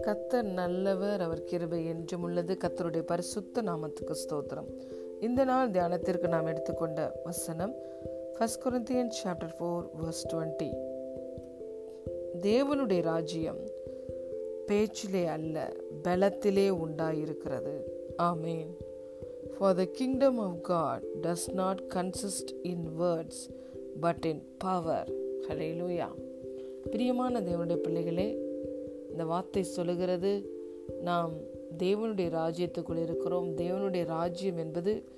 கத்தர் நல்லவர் அவர் கிருபை என்றும் உள்ளது. கத்தருடைய பரிசுத்த நாமத்துக்கு ஸ்தோத்திரம். இந்த நாள் தியானத்திற்கு நாம் எடுத்துக்கொண்ட வசனம் first Corinthian chapter four verse twenty தேவனுடைய ராஜ்யம் பேச்சிலே அல்ல பலத்திலே உண்டாயிருக்கிறது. ஆமேன் for the kingdom of God does not consist in words but in power ஹலே லூயா பிரியமான தேவனுடைய பிள்ளைகளே இந்த வார்த்தை சொல்லுகிறது நாம் தேவனுடைய ராஜ்யத்துக்குள் இருக்கிறோம். தேவனுடைய ராஜ்யம் என்பது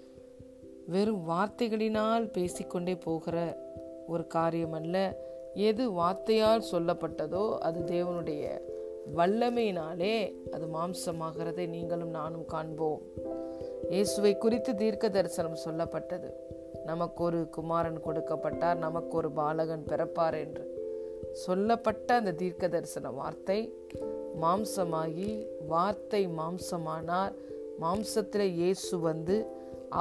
வெறும் வார்த்தைகளினால் பேசிக்கொண்டே போகிற ஒரு காரியம் அல்ல எது வார்த்தையால் சொல்லப்பட்டதோ அது தேவனுடைய வல்லமையினாலே அது மாம்சமாகிறதை நீங்களும் நானும் காண்போம். இயேசுவை குறித்து தீர்க்க தரிசனம் சொல்லப்பட்டது. நமக்கு ஒரு குமாரன் கொடுக்கப்பட்டார் நமக்கு ஒரு பாலகன் பிறப்பார் என்று சொல்லப்பட்ட அந்த தீர்க்க தரிசன வார்த்தை. மாம்சமாகி வார்த்தை மாம்சமானார். மாம்சத்தில் இயேசு வந்து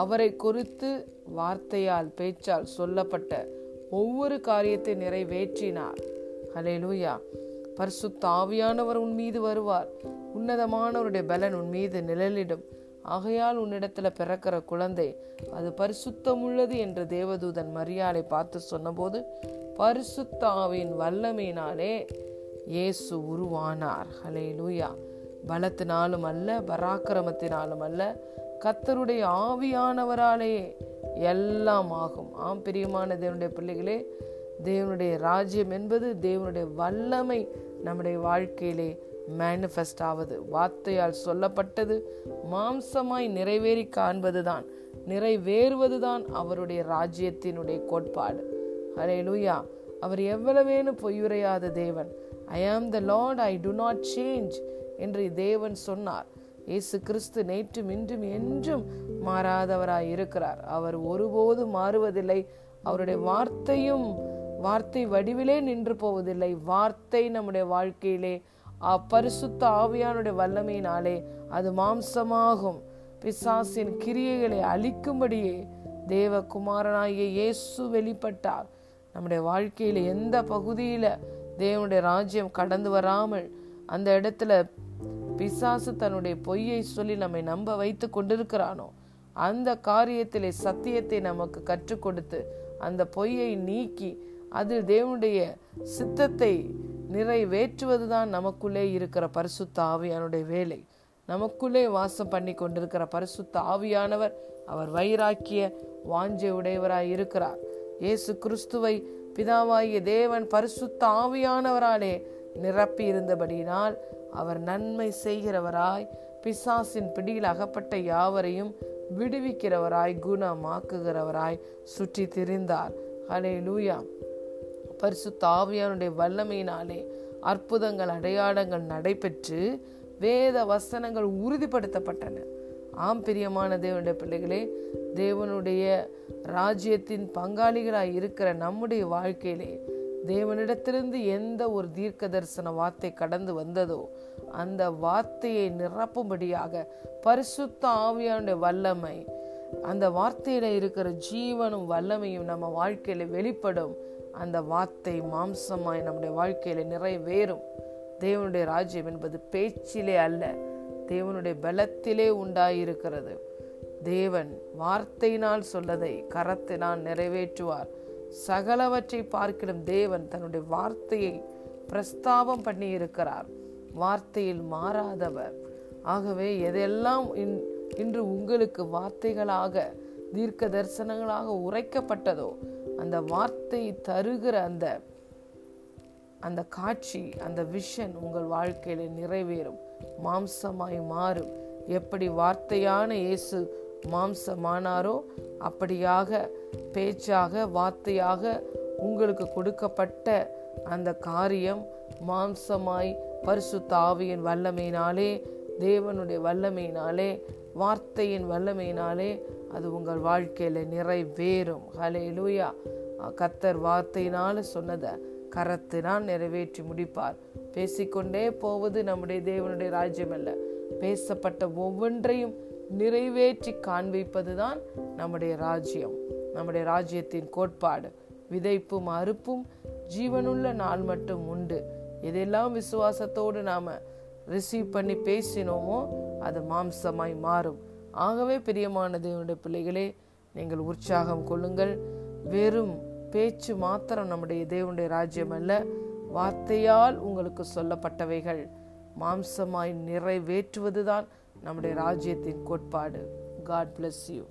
அவரை குறித்து வார்த்தையால் பேச்சால் சொல்லப்பட்ட ஒவ்வொரு காரியத்தை நிறைவேற்றினார். ஹலே லூயா பரிசுத்த ஆவியானவர் உன் மீது வருவார். உன்னதமானவருடைய பலன் உன் மீது நிழலிடும். ஆகையால் உன்னிடத்துல பிறக்கிற குழந்தை அது பரிசுத்தமுள்ளது என்று தேவதூதன் மரியாதை பார்த்து சொன்னபோது பரிசுத்தாவின் வல்லமையினாலே இயேசு உருவானார். ஹலே லூயா பலத்தினாலும் அல்ல பராக்கிரமத்தினாலும் அல்ல கத்தருடைய ஆவியானவராலே எல்லாம் ஆகும். ஆம் பிரியமான தேவனுடைய பிள்ளைகளே தேவனுடைய ராஜ்யம் என்பது தேவனுடைய வல்லமை நம்முடைய வாழ்க்கையிலே மேனிஃபெஸ்ட் ஆவது. வார்த்தையால் சொல்லப்பட்டது மாம்சமாய் நிறைவேறி காண்பதுதான் நிறைவேறுவதுதான் அவருடைய ராஜ்யத்தினுடைய கோட்பாடு. ஹரே லூயா அவர் எவ்வளவேனு பொய்யுரையாத தேவன். I am the Lord I do not change என்று தேவன் சொன்னார். இயேசு கிறிஸ்து நேற்றும் இன்றும் என்றும் மாறாதவராய் இருக்கிறார். அவர் ஒருபோதும் மாறுவதில்லை. அவருடைய வார்த்தையும் வார்த்தை வடிவிலே நின்று போவதில்லை. வார்த்தை நம்முடைய வாழ்க்கையிலே அப்பரிசுத்த ஆவியானுடைய வல்லமையினாலே அது மாம்சமாகும். பிசாசின் கிரியைகளை அழிக்கும்படியே தேவகுமாரனாகிய இயேசு வெளிப்பட்டார். நம்முடைய வாழ்க்கையில எந்த பகுதியில தேவனுடைய ராஜ்யம் கடந்து வராமல் அந்த இடத்துல பிசாசு தன்னுடைய பொய்யை சொல்லி நம்மை நம்ப வைத்து கொண்டிருக்கிறானோ அந்த காரியத்திலே சத்தியத்தை நமக்கு கற்றுக் கொடுத்து அந்த பொய்யை நீக்கி அதில் தேவனுடைய சித்தத்தை நிறைவேற்றுவதுதான் நமக்குள்ளே இருக்கிற பரிசுத்த ஆவியானுடைய வேலை. நமக்குள்ளே வாசம் பண்ணி கொண்டிருக்கிற பரிசுத்த ஆவியானவர் அவர் வைராக்கிய வாஞ்சை உடையவராய் இருக்கிறார். இயேசு கிறிஸ்துவை பிதாவாகிய தேவன் பரிசுத்த ஆவியானவராலே நிரப்பி இருந்தபடியினால் அவர் நன்மை செய்கிறவராய் பிசாசின் பிடியில் அகப்பட்ட யாவரையும் விடுவிக்கிறவராய் குணமாக்குகிறவராய் சுற்றி திரிந்தார். ஹலே லூயா பரிசு தாவியானுடைய வல்லமையினாலே அற்புதங்கள் அடையாளங்கள் நடைபெற்று வேத வசனங்கள் உறுதிப்படுத்தப்பட்டன. ஆம் பிரியமான தேவனுடைய பிள்ளைகளே தேவனுடைய ராஜ்யத்தின் பங்காளிகளாய் இருக்கிற நம்முடைய வாழ்க்கையிலே தேவனிடத்திலிருந்து எந்த ஒரு தீர்க்க தரிசன வார்த்தை கடந்து வந்ததோ அந்த வார்த்தையை நிரப்பும்படியாக பரிசுத்த ஆவியானுடைய வல்லமை அந்த வார்த்தையில இருக்கிற ஜீவனும் வல்லமையும் நம்ம வாழ்க்கையில வெளிப்படும். அந்த வார்த்தை மாம்சமாய் நம்முடைய வாழ்க்கையில நிறைவேறும். தேவனுடைய ராஜ்யம் என்பது பேச்சிலே அல்ல தேவனுடைய பலத்திலே உண்டாயிருக்கிறது. தேவன் வார்த்தையினால் சொல்லதை கரத்தினால் நிறைவேற்றுவார். சகலவற்றை பார்க்கிடும் தேவன் தன்னுடைய வார்த்தையை பிரஸ்தாபம் பண்ணி இருக்கிறார் வார்த்தையில் மாறாதவர். ஆகவே எதெல்லாம் இன்று உங்களுக்கு வார்த்தைகளாக தீர்க்க தரிசனங்களாக உரைக்கப்பட்டதோ அந்த வார்த்தை தருகிற அந்த அந்த காட்சி அந்த விஷன் உங்கள் வாழ்க்கையில நிறைவேறும் மாம்சமாய் மாறும். எப்படி வார்த்தையான இயேசு மாம்சமானாரோ அப்படியாக பேச்சாக வார்த்தையாக உங்களுக்கு கொடுக்கப்பட்ட அந்த காரியம் மாம்சமாய் பரிசு தாவியின் வல்லமையினாலே தேவனுடைய வல்லமையினாலே வார்த்தையின் வல்லமையினாலே அது உங்கள் வாழ்க்கையில் நிறைவேறும். ஹலே லூயா கத்தர் வார்த்தையினால் சொன்னதை கரத்தினால் நிறைவேற்றி முடிப்பார். பேசிக்கொண்டே போவது நம்முடைய தேவனுடைய ராஜ்யம் அல்ல பேசப்பட்ட ஒவ்வொன்றையும் நிறைவேற்றி காண்பிப்பது தான் நம்முடைய ராஜ்யம். நம்முடைய ராஜ்யத்தின் கோட்பாடு. விதைப்பும் அறுப்பும் ஜீவனுள்ள நாள் மட்டும் உண்டு. எதெல்லாம் விசுவாசத்தோடு நாம் ரிசீவ் பண்ணி பேசினோமோ அது மாம்சமாய் மாறும். ஆகவே பிரியமான தேவனுடைய பிள்ளைகளே நீங்கள் உற்சாகம் கொள்ளுங்கள். வெறும் பேச்சு மாத்திரம் நம்முடைய தேவனுடைய ராஜ்யம் அல்ல வார்த்தையால் உங்களுக்கு சொல்லப்பட்டவைகள். மாம்சமாய் நிறைவேற்றுவதுதான் நம்முடைய ராஜ்யத்தின் கோட்பாடு. God bless you